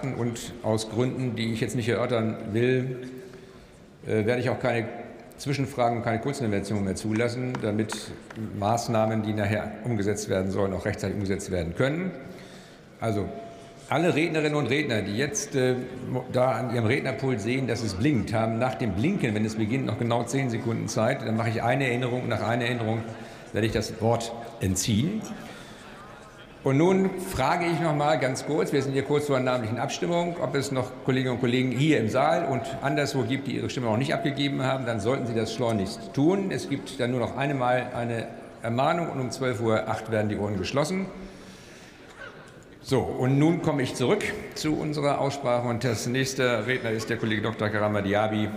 beachten. Und aus Gründen, die ich jetzt nicht erörtern will, äh, werde ich auch keine Zwischenfragen und keine Kurzintervention mehr zulassen, damit Maßnahmen, die nachher umgesetzt werden sollen, auch rechtzeitig umgesetzt werden können. Also alle Rednerinnen und Redner, die jetzt äh, da an ihrem Rednerpult sehen, dass es blinkt, haben nach dem Blinken, wenn es beginnt, noch genau zehn Sekunden Zeit. Dann mache ich eine Erinnerung und nach einer Erinnerung werde ich das Wort entziehen. Und nun frage ich noch mal ganz kurz, wir sind hier kurz vor einer namentlichen Abstimmung, ob es noch Kolleginnen und Kollegen hier im Saal und anderswo gibt, die ihre Stimme noch nicht abgegeben haben, dann sollten Sie das schleunigst tun. Es gibt dann nur noch einmal eine Ermahnung und um 12.08 Uhr werden die Ohren geschlossen. So, und nun komme ich zurück zu unserer Aussprache und das nächste Redner ist der Kollege Dr. Karama Diaby.